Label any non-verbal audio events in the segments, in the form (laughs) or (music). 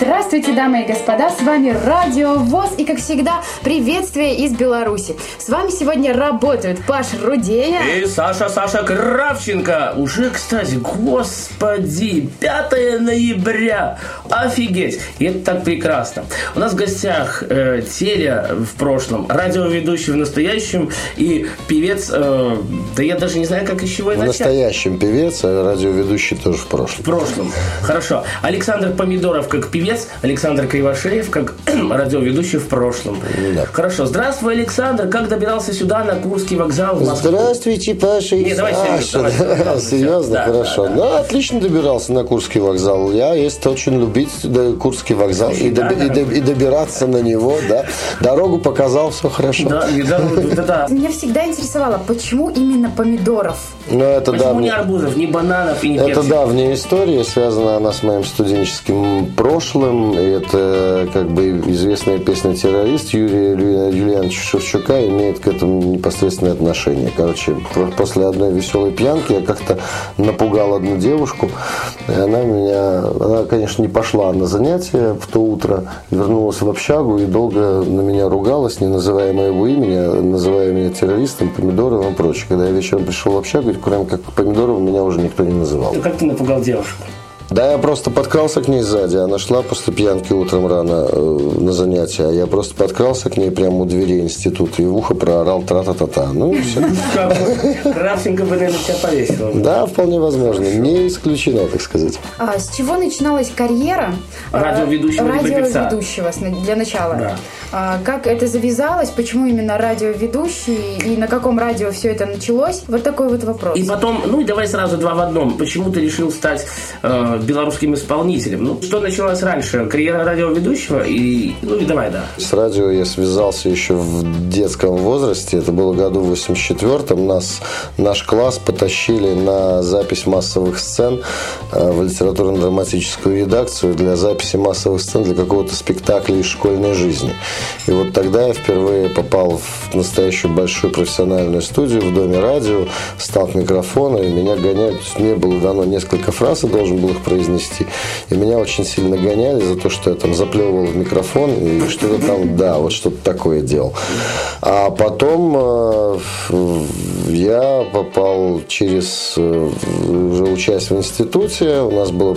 Здравствуйте, дамы и господа, с вами Радио ВОЗ и, как всегда, приветствие из Беларуси. С вами сегодня работают Паша Рудея и Саша Саша Кравченко. Уже, кстати, господи, 5 ноября. Офигеть. И это так прекрасно. У нас в гостях э, Теля в прошлом, радиоведущий в настоящем и певец, э, да я даже не знаю, как из чего В начать. настоящем певец, а радиоведущий тоже в прошлом. В прошлом. Хорошо. Александр Помидоров как певец, Александр Кривошеев как (clears throat) радиоведущий в прошлом. Да. Хорошо. Здравствуй, Александр. Как добирался сюда на Курский вокзал в Москву? Здравствуйте, Паша и Не, давай серьезно, Саша. давай, (laughs) давай, давай, Серьезно, да, хорошо. да, да. Ну, отлично добирался на Курский вокзал. Я есть очень любить да, Курский вокзал и, да, доби- и да. до- и добираться на него, да. Дорогу показал, все хорошо. Да, и да, да, да. Меня всегда интересовало, почему именно помидоров? Но это Почему не давний- арбузов, ни бананов и не Это персиков? давняя история, связана она с моим студенческим прошлым. И это как бы известная песня «Террорист» Юрия Юлиановича Шевчука имеет к этому непосредственное отношение. Короче, после одной веселой пьянки я как-то напугал одну девушку. И она меня... Она, конечно, не пошла на занятия в то утро. Вернулась в общагу и долго на меня ругалась, не называя моего имени, а называя меня террористом, помидором и прочее. Когда я вечером пришел в общагу, кроме как помидором, меня уже никто не называл. Как ты напугал девушку? Да, я просто подкрался к ней сзади. Она шла после пьянки утром рано э, на занятия. а Я просто подкрался к ней прямо у дверей института и в ухо проорал тра-та-та-та. Ну и все. Кравченко бы, наверное, тебя повесил. Да, вполне возможно. Не исключено, так сказать. А, с чего начиналась карьера Радиоведущего певца. радиоведущего для начала? А, как это завязалось? Почему именно радиоведущий? И на каком радио все это началось? Вот такой вот вопрос. И потом, ну и давай сразу два в одном. Почему ты решил стать э, белорусским исполнителем? Ну, что началось раньше? Карьера радиоведущего? И, ну и давай, да. С радио я связался еще в детском возрасте. Это было году в 84-м. Нас, наш класс потащили на запись массовых сцен э, в литературно-драматическую редакцию для записи массовых сцен для какого-то спектакля из школьной жизни. И вот тогда я впервые попал в настоящую большую профессиональную студию в Доме радио, стал к микрофону, и меня гоняют. Мне было дано несколько фраз, я должен был их произнести. И меня очень сильно гоняли за то, что я там заплевывал в микрофон и что-то там, да, вот что-то такое делал. А потом э, я попал через, э, уже учась в институте, у нас была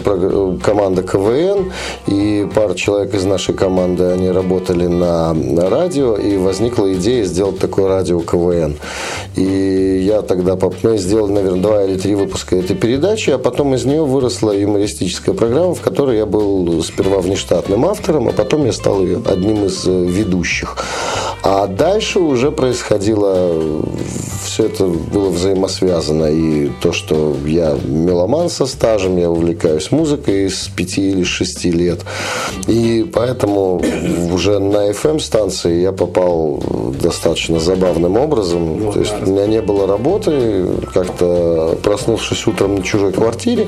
команда КВН, и пара человек из нашей команды, они работали на радио, и возникла идея сделать такое радио КВН. И я тогда, мы сделали, наверное, два или три выпуска этой передачи, а потом из нее выросла юмористическая программа, в которой я был сперва внештатным автором, а потом я стал ее одним из э, ведущих. А дальше уже происходило, все это было взаимосвязано. И то, что я меломан со стажем, я увлекаюсь музыкой с пяти или шести лет. И поэтому уже на FM-станции я попал достаточно забавным образом. То есть у меня не было работы, как-то проснувшись утром на чужой квартире,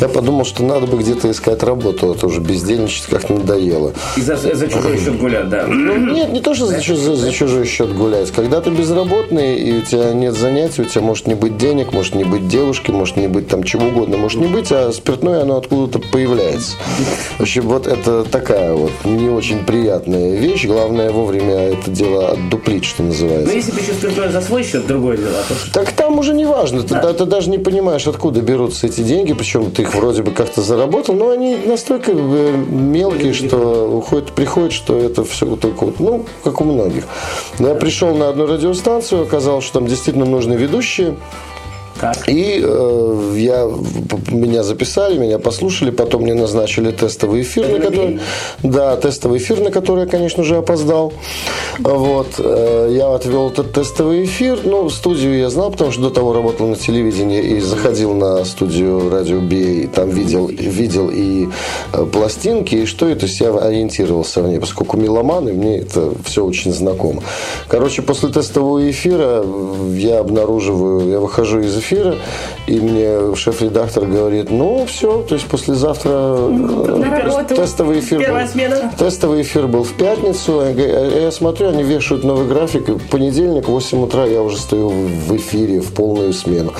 я подумал, что надо бы где-то искать работу, а то уже бездельничать как-то надоело. И за, за чужой счет гулять, да. Ну, нет, не то, что за, за- за чужой счет гулять. Когда ты безработный, и у тебя нет занятий, у тебя может не быть денег, может не быть девушки, может не быть там чего угодно, может не быть, а спиртное оно откуда-то появляется. В общем, вот это такая вот не очень приятная вещь. Главное вовремя это дело отдуплить, что Но называется. если бы еще спиртное за свой счет, другое дело. А то что- Так там уже не важно. Ты, да, ты даже не понимаешь, откуда берутся эти деньги. Причем ты их вроде бы как-то заработал, но они настолько э, мелкие, что уходит, приходит, что это все только вот, ну, как у многих. Но я пришел на одну радиостанцию, оказалось, что там действительно нужны ведущие. Так. И э, я, меня записали, меня послушали, потом мне назначили тестовый эфир, на который, да, тестовый эфир, на который я, конечно же, опоздал. Вот, э, я отвел этот тестовый эфир. Ну, студию я знал, потому что до того работал на телевидении и заходил на студию радио Бей, там видел, видел и э, пластинки, и что это, то есть я ориентировался в ней, поскольку меломан, и мне это все очень знакомо. Короче, после тестового эфира я обнаруживаю, я выхожу из эфира, эфира, и мне шеф-редактор говорит, ну, все, то есть послезавтра э, На работу. тестовый эфир был, тестовый эфир был в пятницу, я говорю, я смотрю, они вешают новый график, и в понедельник в 8 утра я уже стою в эфире в полную смену.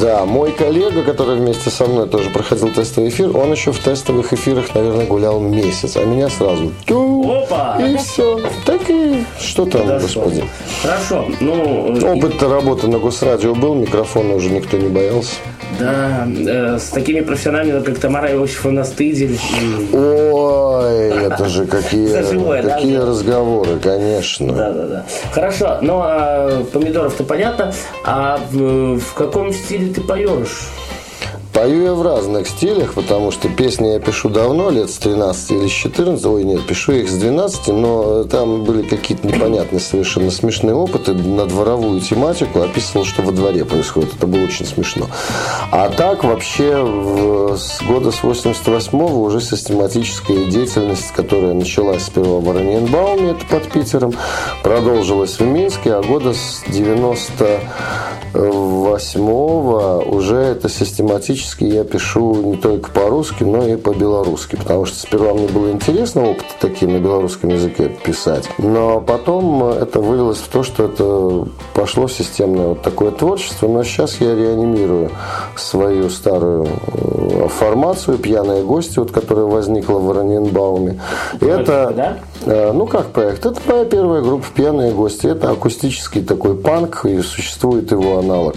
Да, мой коллега, который вместе со мной тоже проходил тестовый эфир, он еще в тестовых эфирах, наверное, гулял месяц, а меня сразу тю, Опа! и все. Так и что там, Да господи. что? Хорошо. Ну, э, Опыт работы на госрадио был, микрофона уже никто не боялся. да, э, с такими профессионалами, как Тамара Иосифовна Стыдель. Ой, это же какие, (laughs) За живое, да, какие да. разговоры, конечно. Да, да, да. Хорошо, ну а помидоров-то понятно. А в, в каком стиле ты поешь? Пою я в разных стилях, потому что песни я пишу давно, лет с 13 или с 14. Ой, нет, пишу их с 12, но там были какие-то непонятные, совершенно смешные опыты на дворовую тематику. Описывал, что во дворе происходит. Это было очень смешно. А так, вообще, в- с года с 88-го уже систематическая деятельность, которая началась сперва в Оренбауме, это под Питером, продолжилась в Минске, а года с 98-го уже это систематически я пишу не только по-русски, но и по-белорусски, потому что сперва мне было интересно опыты такие на белорусском языке писать, но потом это вылилось в то, что это пошло системное вот такое творчество, но сейчас я реанимирую свою старую э, формацию «Пьяные гости», вот, которая возникла в Раненбауме. И это, да? Э, Ну, как проект? Это моя первая группа «Пьяные гости». Это акустический такой панк, и существует его аналог.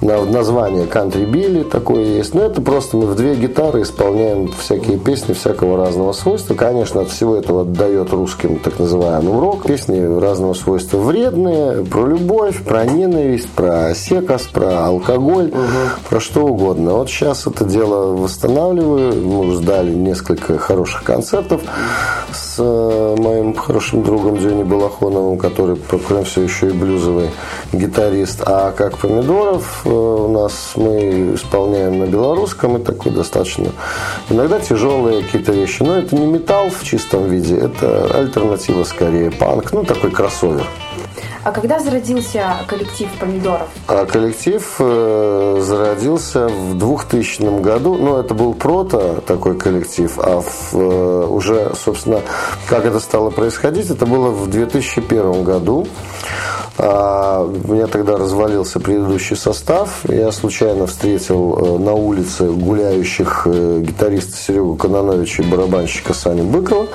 На- Название «Кантри Билли» такое есть. Но это просто мы в две гитары исполняем всякие песни всякого разного свойства. Конечно, от всего этого отдает русским так называемым рок. Песни разного свойства вредные, про любовь, про ненависть, про секас, про алкоголь, про что угодно. Вот сейчас это дело восстанавливаю. Мы уже дали несколько хороших концертов с э, моим хорошим другом Дёней Балахоновым, который, кроме всего, еще и блюзовый гитарист. А как помидоров э, у нас мы исполняем на белорусском и такой достаточно иногда тяжелые какие-то вещи. Но это не металл в чистом виде, это альтернатива скорее, панк, ну такой кроссовер. А когда зародился коллектив помидоров? А коллектив э, зародился в 2000 году. Ну, это был прото такой коллектив, а в, э, уже, собственно, как это стало происходить, это было в 2001 году. А, у меня тогда развалился предыдущий состав. Я случайно встретил э, на улице гуляющих э, гитариста Серегу Кононовича и барабанщика Саню Быкова.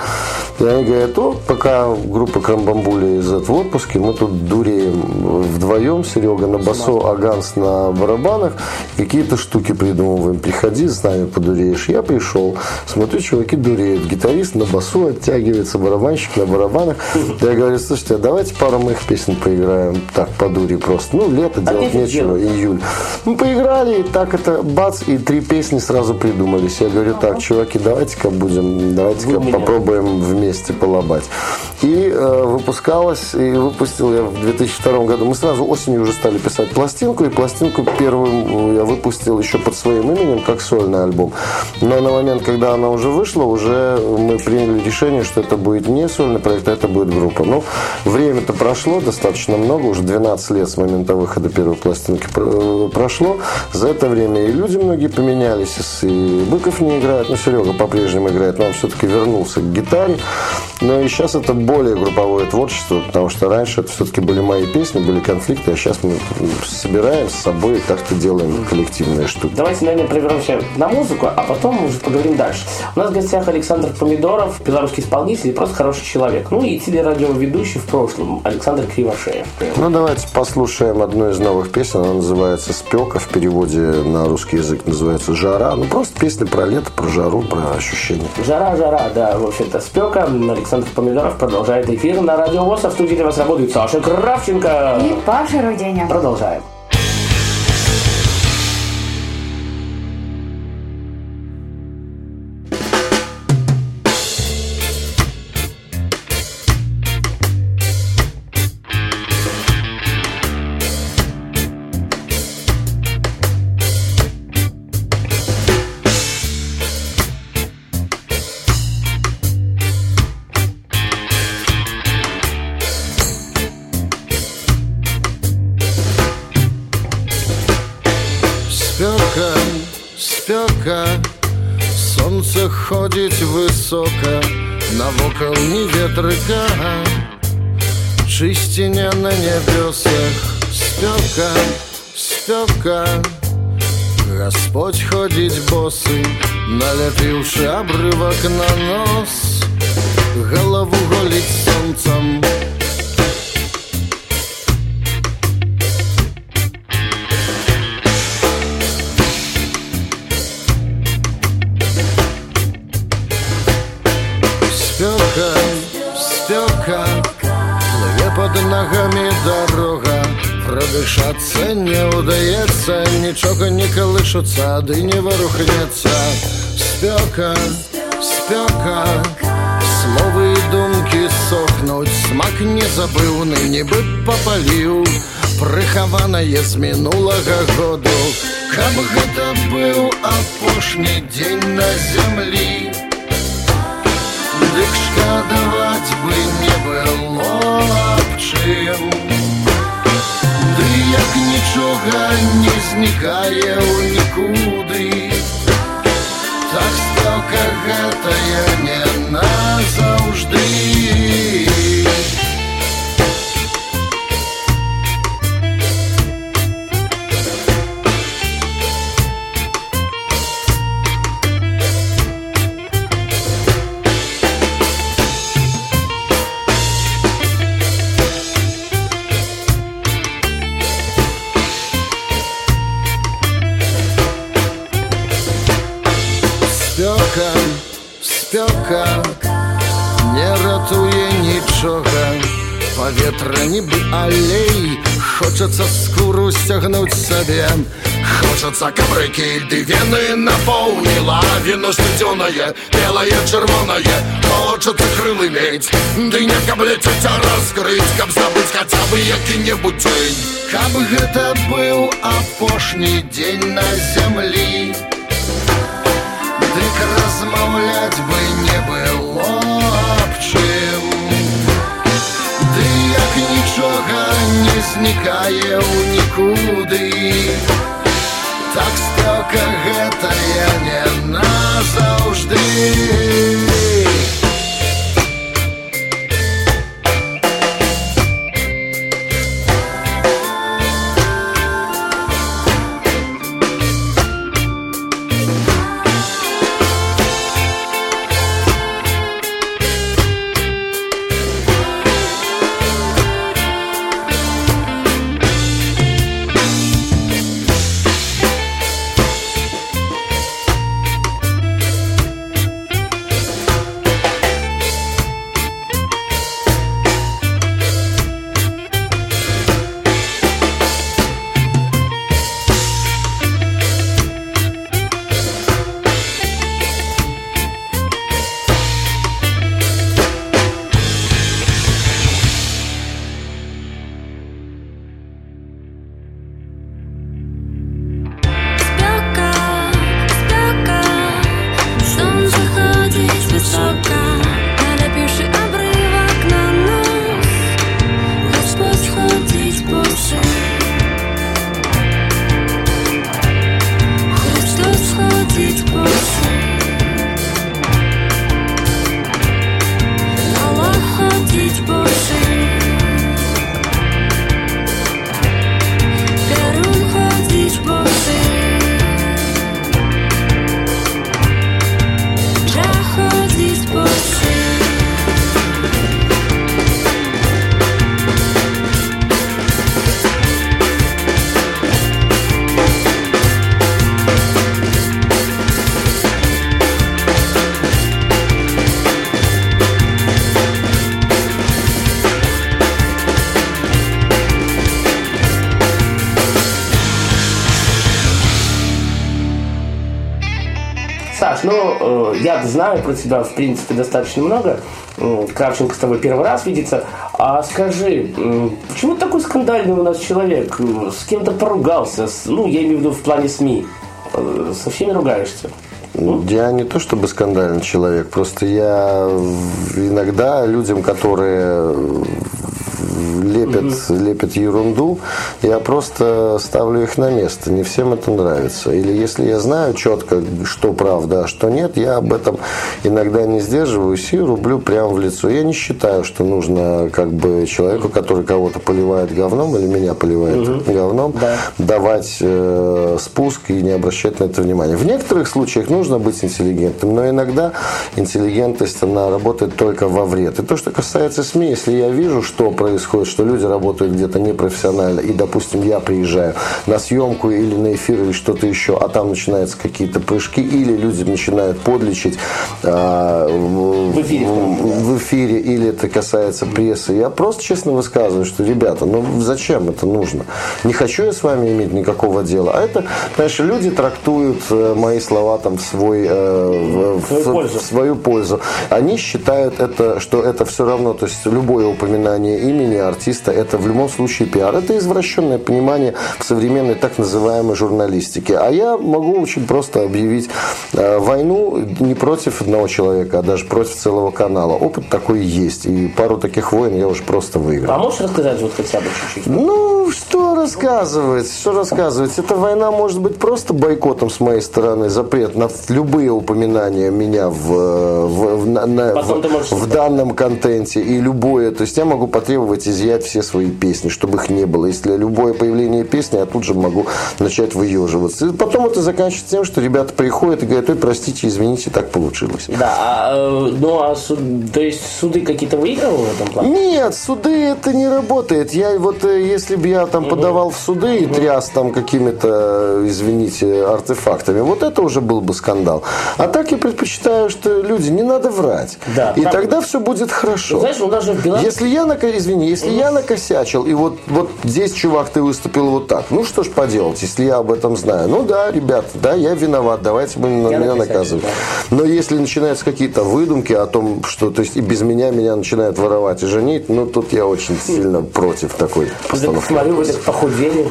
И они говорят, о, пока группа Крамбамбуля из в отпуске, мы тут дуреем вдвоем. Серега на басу, а Ганс на барабанах. Какие-то штуки придумываем. Приходи, с нами подуреешь. Я пришел. Смотрю, чуваки дуреют. Гитарист на басу оттягивается, барабанщик на барабанах. Я говорю, слушайте, а давайте пару моих песен поиграем так по дуре просто. Ну, лето, делать нефиг нечего, делать. июль. Мы поиграли, и так это бац, и три песни сразу придумались. Я говорю, так, чуваки, давайте-ка будем, давайте-ка Вы меня. попробуем вместе полобать. И э, выпускалась, и выпустил я в 2002 году. Мы сразу осенью уже стали писать пластинку, и пластинку первую я выпустил еще под своим именем, как сольный альбом. Но на момент, когда она уже вышла, уже мы приняли решение, что это будет не сольный проект, а это будет группа. Ну, время-то прошло достаточно много, уже 12 лет с момента выхода первой пластинки э, прошло. За это время и люди многие поменялись, и Быков не играет, но Серега по-прежнему играет, но он все-таки вернулся к гитаре. Но и сейчас это более групповое творчество, потому что раньше это все-таки были мои песни, были конфликты, а сейчас мы собираем с собой и как-то делаем коллективные штуки. Давайте, наверное, прервемся на музыку, а потом мы уже поговорим дальше. У нас в гостях Александр Помидоров, белорусский исполнитель и просто хороший человек. Ну и телерадиоведущий в прошлом Александр Кривошеев. Ну, давайте послушаем одну из новых песен. Она называется «Спека». В переводе на русский язык называется «Жара». Ну, просто песня про лето, про жару, про ощущения. Жара, жара, да, в общем-то, спека. Александр Помидоров продолжает эфир на радио ВОЗ, а в студии для вас работает Саша Кравченко. И Паша Руденя. Продолжаем. Ветрыка Чистиня на небесах. Спёка, спёка. Господь ходить босы Налепивши обрывок на нос. Голову голить солнцем Плыве под ногами дорога Продышаться не удается Нічого не колышется, ды не ворухнется Спека, спека Словы і думки сохнуть Смак незабыўны, нібы попаліў Прыхаванае з мінулага году Каб гэта быў апошні дзень на зямлі Дык шкадаваць бы не было аб чым Ды як нічога не знікае ў нікуды Так стаўка гэтая не Хочацца кабрыкі ды вены напоўніла Віно сцюдзёнае, белае, чырвонае Хочацца крылы мець Ды не каб лецець, а раскрыць Каб забыць хаця бы які-небудзь дзень Каб гэта быў апошні дзень на зямлі Дык размаўляць бы не было аб чым Ды як нічога не знікае ў нікуды так стаўка гэтая не назаўжды знаю про тебя, в принципе, достаточно много. Кравченко с тобой первый раз видится. А скажи, почему такой скандальный у нас человек? С кем-то поругался? Ну, я имею в виду в плане СМИ. Э, Со всеми ругаешься? Я не то чтобы скандальный человек, просто я иногда людям, которые лепят, лепят ерунду, я просто ставлю их на место. Не всем это нравится. Или если я знаю четко, что правда, а что нет, я об этом иногда не сдерживаюсь и рублю прямо в лицо. Я не считаю, что нужно как бы человеку, который кого-то поливает говном или меня поливает говном, давать э, спуск и не обращать на это внимания. В некоторых случаях нужно быть интеллигентным, но иногда интеллигентность, она работает только во вред. И то, что касается СМИ, если я вижу, что происходит, что люди работают где-то непрофессионально, и, допустим, я приезжаю на съемку или на эфир или что-то еще, а там начинаются какие-то прыжки, или люди начинают подлечить а, в, В эфире, в- в эфире, или это касается прессы, я просто честно высказываю, что, ребята, ну зачем это нужно? Не хочу я с вами иметь никакого дела. А это, знаешь, люди трактуют э, мои слова там в свой э, в, свою в- пользу. в свою пользу. Они считают это, что это все равно, то есть любое упоминание имени артиста, это в любом случае пиар. Это извращенное понимание в современной так называемой журналистике. А я могу очень просто объявить э, войну не против одного человека, а даже против целого канала. Опыт такой есть. И пару таких войн я уже просто выиграл. А можешь рассказать вот хотя бы чуть-чуть? Ну, что рассказывать? Что рассказывать? Эта война может быть просто бойкотом с моей стороны, запрет на любые упоминания меня в, в, в- на- на- в, в данном контенте и любое. То есть я могу потребовать изъять все свои песни, чтобы их не было. Если любое появление песни, я тут же могу начать выеживаться. И потом это заканчивается тем, что ребята приходят и говорят, ой, простите, извините, так получилось. Да, а, э, ну а суд- то есть суды какие-то выигрывал в этом плане? Нет, суды это не работает. Я вот, э, если бы я там подавал в суды и тряс там какими-то, извините, артефактами, вот это уже был бы скандал. А так я предпочитаю, что люди, не надо врать. Да, и правда. тогда все будет хорошо. Знаешь, ну даже в Беларуси... Если я, извини, если я накосячил, и вот, вот здесь, чувак, ты выступил вот так, ну что ж поделать, если я об этом знаю. Ну да, ребята, да, я виноват, давайте будем на меня наказывать. Но если начинаются какие-то выдумки о том, что то есть и без меня меня начинают воровать и женить, ну тут я очень сильно против такой Так постановки. смотрю, вы так похудели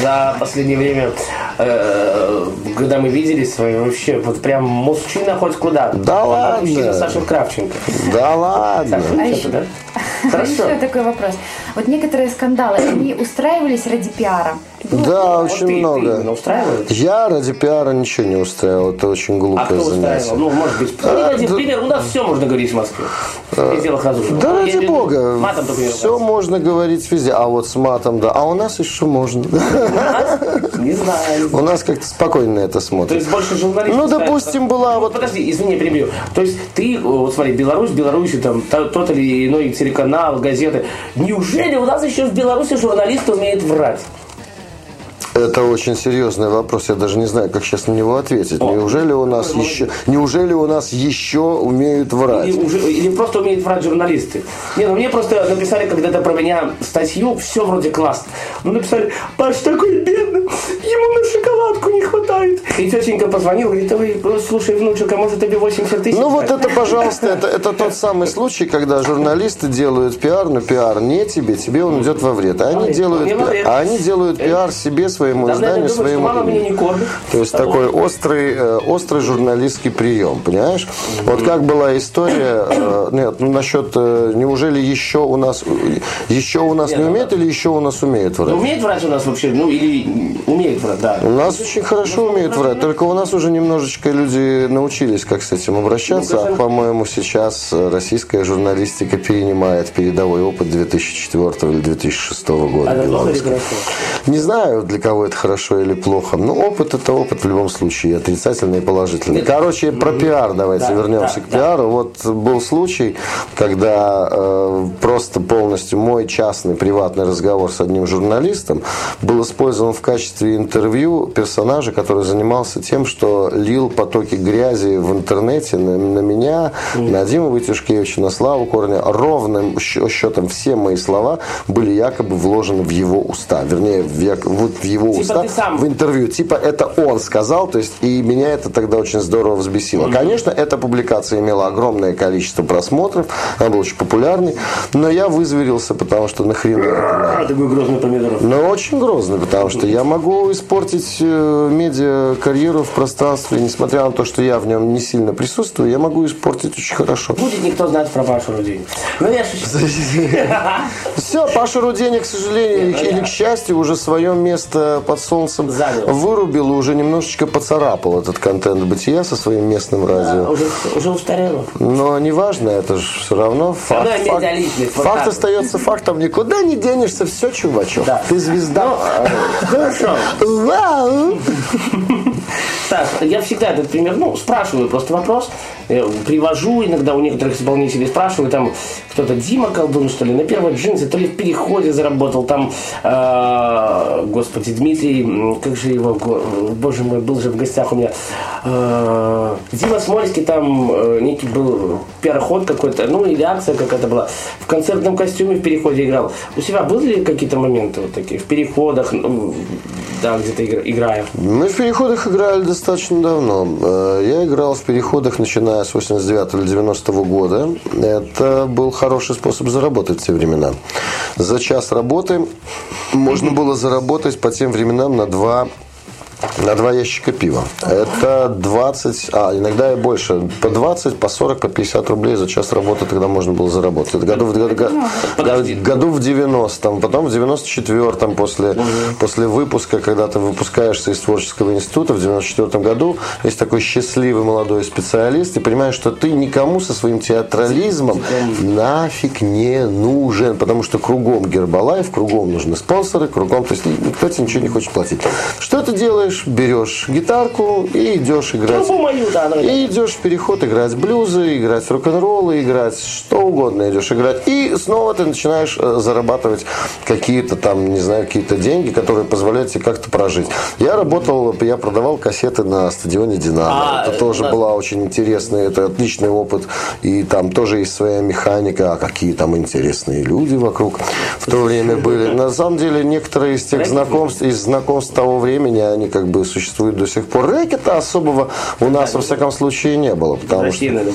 за последнее время, э, когда мы виделись с вами, вообще, вот прям мужчина хоть куда. Да ладно. Мужчина Саша Кравченко. Да ладно. Саша, А еще- да? Еще (laughs) Хорошо. такой вопрос. Вот некоторые скандалы, они устраивались ради пиара. Да, Вот очень ты- ты много. устраивает? Я ради пиара ничего не устраивал. Это очень А глупое кто занятие. устраивал? Ну, может быть, приведи да- пример. У нас все можно говорить в Москве. В делах разумных. Да Я ради виду, бога, Матом только не все можно говорить везде, а вот с матом, да. А у нас еще можно. Не знаю. У нас как-то спокойно это То смотрят. есть больше журналистов. Ну, допустим, была Ну, вот... Подожди, извини, перебью. То есть ты, вот смотри, Беларусь, Беларусь, там то- тот или иной телеканал, газеты. Неужели у нас еще в Беларуси журналисты умеют врать? Это очень серьезный вопрос. Я даже не знаю, как сейчас на него ответить. Неужели у нас еще, неужели у нас еще умеют врать? Или, уже, или просто умеют врать журналисты? Не, ну мне просто написали когда-то про меня статью, все вроде классно. Ну написали, Паш такой бедный, хватает. И тетенька позвонила, говорит, ой, слушай, внучек, а может тебе 80 тысяч? Ну вот дать?» это, пожалуйста, это, это тот самый случай, когда журналисты делают пиар, но пиар не тебе, тебе он идет во вред. А они делают, пиар, а они делают пиар себе, своему изданию, своему. То есть такой острый, э, острый журналистский прием, понимаешь? Вот как была история, э, нет, ну насчет, э, неужели еще у нас, еще у нас не ну, умеют или еще у нас умеют Ну, врать? умеет врать у нас вообще? Ну, или умеет врать, да. У нас очень хорошо умеют врать, только у нас уже немножечко люди научились, как с этим обращаться. А, по-моему, сейчас российская журналистика перенимает передовой опыт 2004 или 2006 года. А хорошо? Не знаю, для кого это хорошо или плохо, но опыт это опыт в любом случае, и отрицательный и положительный. Короче, про пиар давайте Да, вернемся да, к да. пиару. Вот был случай, когда э, просто полностью мой частный приватный разговор с одним журналистом был использован в качестве интервью персонажа, который занимался тем, что лил потоки грязи в интернете на, на меня, на Диму Витюшкевича, на Славу Корня. Ровным счетом все мои слова были якобы вложены в его уста. Вернее, в, як- вот в его Типа уста сам. в интервью. Типа это он сказал, то есть и меня это тогда очень здорово взбесило. Конечно, эта публикация имела огромное количество просмотров, она была очень популярной, но я вызверился, потому что нахрен мне это надо. Такой грозный помидор. Но очень грозно, потому что я могу испортить э, медиа карьеру в пространстве, несмотря на то, что я в нем не сильно присутствую, я могу испортить очень хорошо. Будет никто знать про вашу родину. Ну, я (laughs) все, Паша Руденя, к сожалению, или, или к счастью, уже свое место под солнцем вырубил и уже немножечко поцарапал этот контент бытия со своим местным радио. Уже, устарело. Но неважно, это же все равно факт. Факт, остается фактом. Никуда не денешься, все, чувачок. Ты звезда. Хорошо. Вау! Так, я всегда этот пример, ну, спрашиваю просто вопрос, привожу, иногда у некоторых исполнителей спрашиваю, там, кто-то Дима Колдун, что ли, на первой джинсе, то ли в переходе заработал, там, э, господи, Дмитрий, как же его, го- боже мой, был же в гостях у меня, э, Дима Смольский, там э, некий был пиар-ход какой-то, ну, или акция какая-то была, в концертном костюме в переходе играл. У себя были какие-то моменты вот такие, в переходах, ну, да, где-то игра- играя? Мы в переходах играли достаточно давно. Э, Я играл в переходах, начиная с 89 или 90 года. Это был хороший способ заработать в те времена. За час работы можно было заработать по тем временам на два на два ящика пива. Это 20, а иногда и больше. По 20, по 40, по 50 рублей за час работы тогда можно было заработать. Это году, в- году, Подожди. году в 90-м, потом в 94-м после, после выпуска, когда ты выпускаешься из творческого института, в 94-м году есть такой счастливый молодой специалист, и понимаешь, что ты никому со своим театрализмом нафиг не нужен, потому что кругом Гербалайф, кругом нужны спонсоры, кругом, то есть никто тебе ничего не хочет платить. Что ты делаешь? Берешь гитарку и идешь играть. Трубу мою, да, ну, И идешь в переход играть блюзы, играть рок-н-роллы, играть что угодно идешь играть. И снова ты начинаешь э, зарабатывать какие-то там, не знаю, какие-то деньги, которые позволяют тебе как-то прожить. Я работал, я продавал кассеты на стадионе «Динамо». А, это тоже на- была очень интересная, это отличный опыт. И там тоже есть своя механика, а какие там интересные люди вокруг в то время были. На самом деле, некоторые из тех знакомств, из знакомств того времени, они как бы существуют до сих пор. Рэкета особого у нас, во всяком случае, не было. Потому что, Россия, наверное,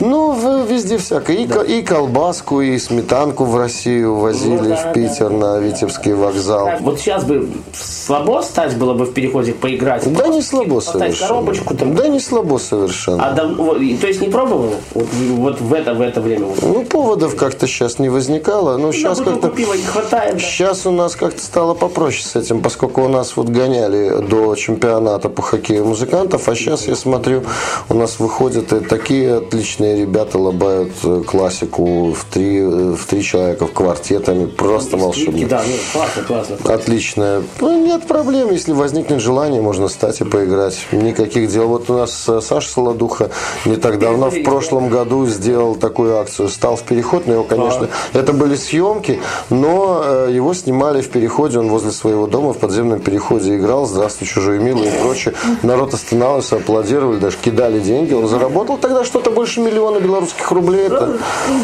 была. ну, везде всякое. И, ко- и колбаску, и сметанку в Россию возили Ну да, в Питер на Витебский вокзал. Вот сейчас бы слабо стать было бы в переходе поиграть. Да не слабо совершенно. коробочку там. Да не слабо совершенно. А дав- вот, то есть не пробовал? Вот, вот в это в это время. Вот. Ну, поводов как-то сейчас не возникало. Но сейчас как-то... пива не хватает. да. Сейчас у нас как-то стало попроще с этим, поскольку у нас вот гоняли до чемпионата по хоккею музыкантов, а сейчас я смотрю, у нас выходят и такие отличные ребята лобают э, классику в три, э, в три человека в квартетами, просто волшебно. Да, ну, классно, классно. Отлично. Ну, нет проблем, если возникнет желание, можно стать и поиграть. Никаких дел. Вот у нас э, Саша Солодуха не так давно, в прошлом году, сделал такую акцию. Стал в переход, но его, конечно, это были съемки, но его снимали в переходе, он возле своего дома в подземном переходе играл «Здравствуй, чужой милый» и прочее. Народ останавливался, аплодировали, даже кидали деньги. Он заработал тогда что-то больше миллиона белорусских рублей. Это,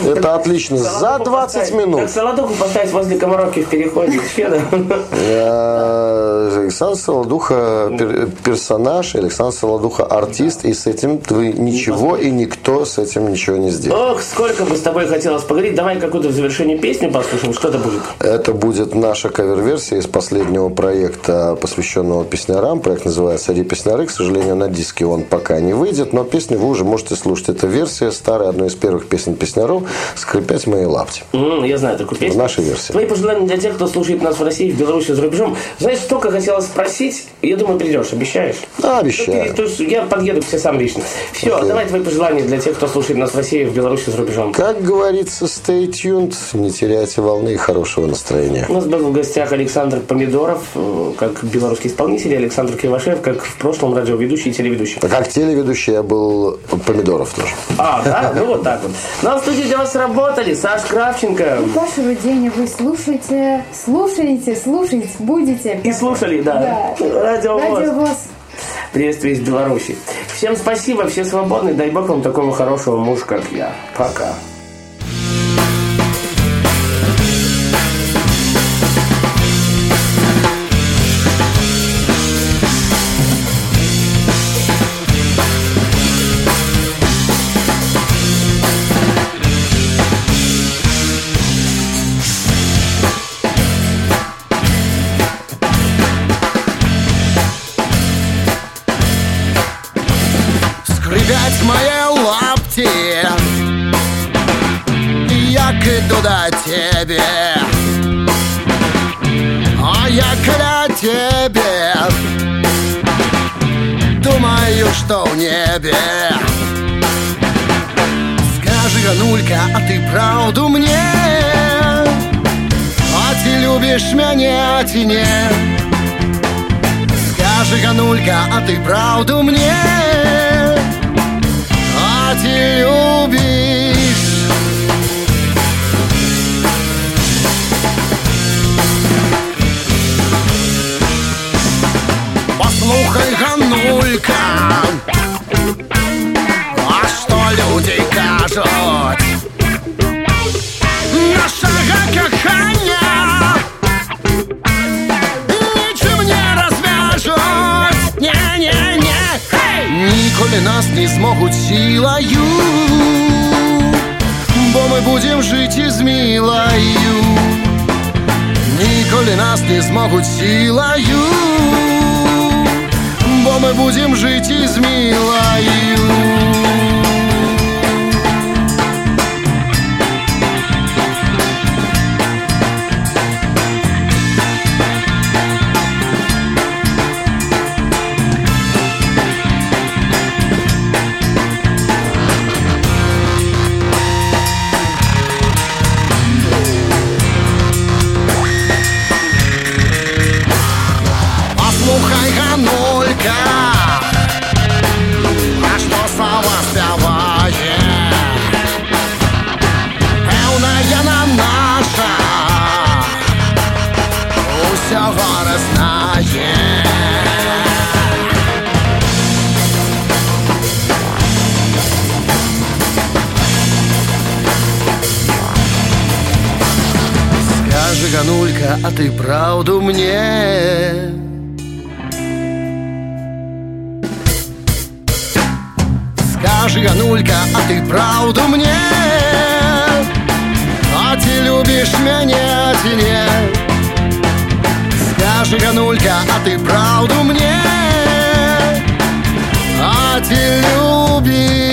это отлично. За Солодуху 20 поставить- минут. Как солодуху поставить возле комаровки в переходе. (laughs) Э, Александр Солодуха пер- персонаж, Александр Солодуха артист, и с этим вы ничего и никто с этим ничего не сделает. Ох, сколько бы с тобой хотелось поговорить. Давай какую-то в завершении песню послушаем. Что это будет? Это будет наша кавер-версия из последнего проекта, посвященного песнярам. Проект называется «Ри песняры». К сожалению, на диске он пока не выйдет, но песню вы уже можете слушать. Это версия старая, одной из первых песен песняров «Скрипять мои лапти». М, я знаю такую песню. В нашей версии. Твои пожелания для тех, кто слушает нас в России, в Беларуси, за рубежом. Знаешь, столько хотелось спросить. Я думаю, придешь. Обещаешь? Да, Ну, обещаю. ты- есть я подъеду к тебе сам лично. Все, Окей. давай твои пожелания для тех, кто слушает нас в России, в Беларуси, за рубежом. Как говорится, stay tuned, не теряйте волны и хорошего настроения. У нас был в гостях Александр Помидоров, э, как белорусский исполнитель, и Александр Кривошеев, как в прошлом радиоведущий и телеведущий. Как телеведущий я был Помидоров тоже. А, да? Ну вот так вот. Ну а в студии для вас работали Саш Кравченко. Паша Руденя, вы слушаете, слушаете, слушать будете. И слушали, да. Да. Радио ВОЗ. Приветствие из Беларуси. Всем спасибо, все свободны. Дай бог вам такого хорошего мужа, как я. Пока. Что в небе. Скажи, Ганулька, а ты правду мне? А ты любишь меня, ти не? Скажи, Ганулька, а ты правду мне? А ты любишь Послухай, Ганулька А что люди кажуть Нашого кохання Нічим не розв'яжуть Не-не-не Ніколи нас не змогуть силою Бо ми будем жить із милою Ніколи нас не змогуть силою Бо ми будем жить із милою Цыганулька, а ты правду мне? Скажи, Ганулька, а ты правду мне? А ты любишь меня, а ты нет? Скажи, Ганулька, а ты правду мне? А ты любишь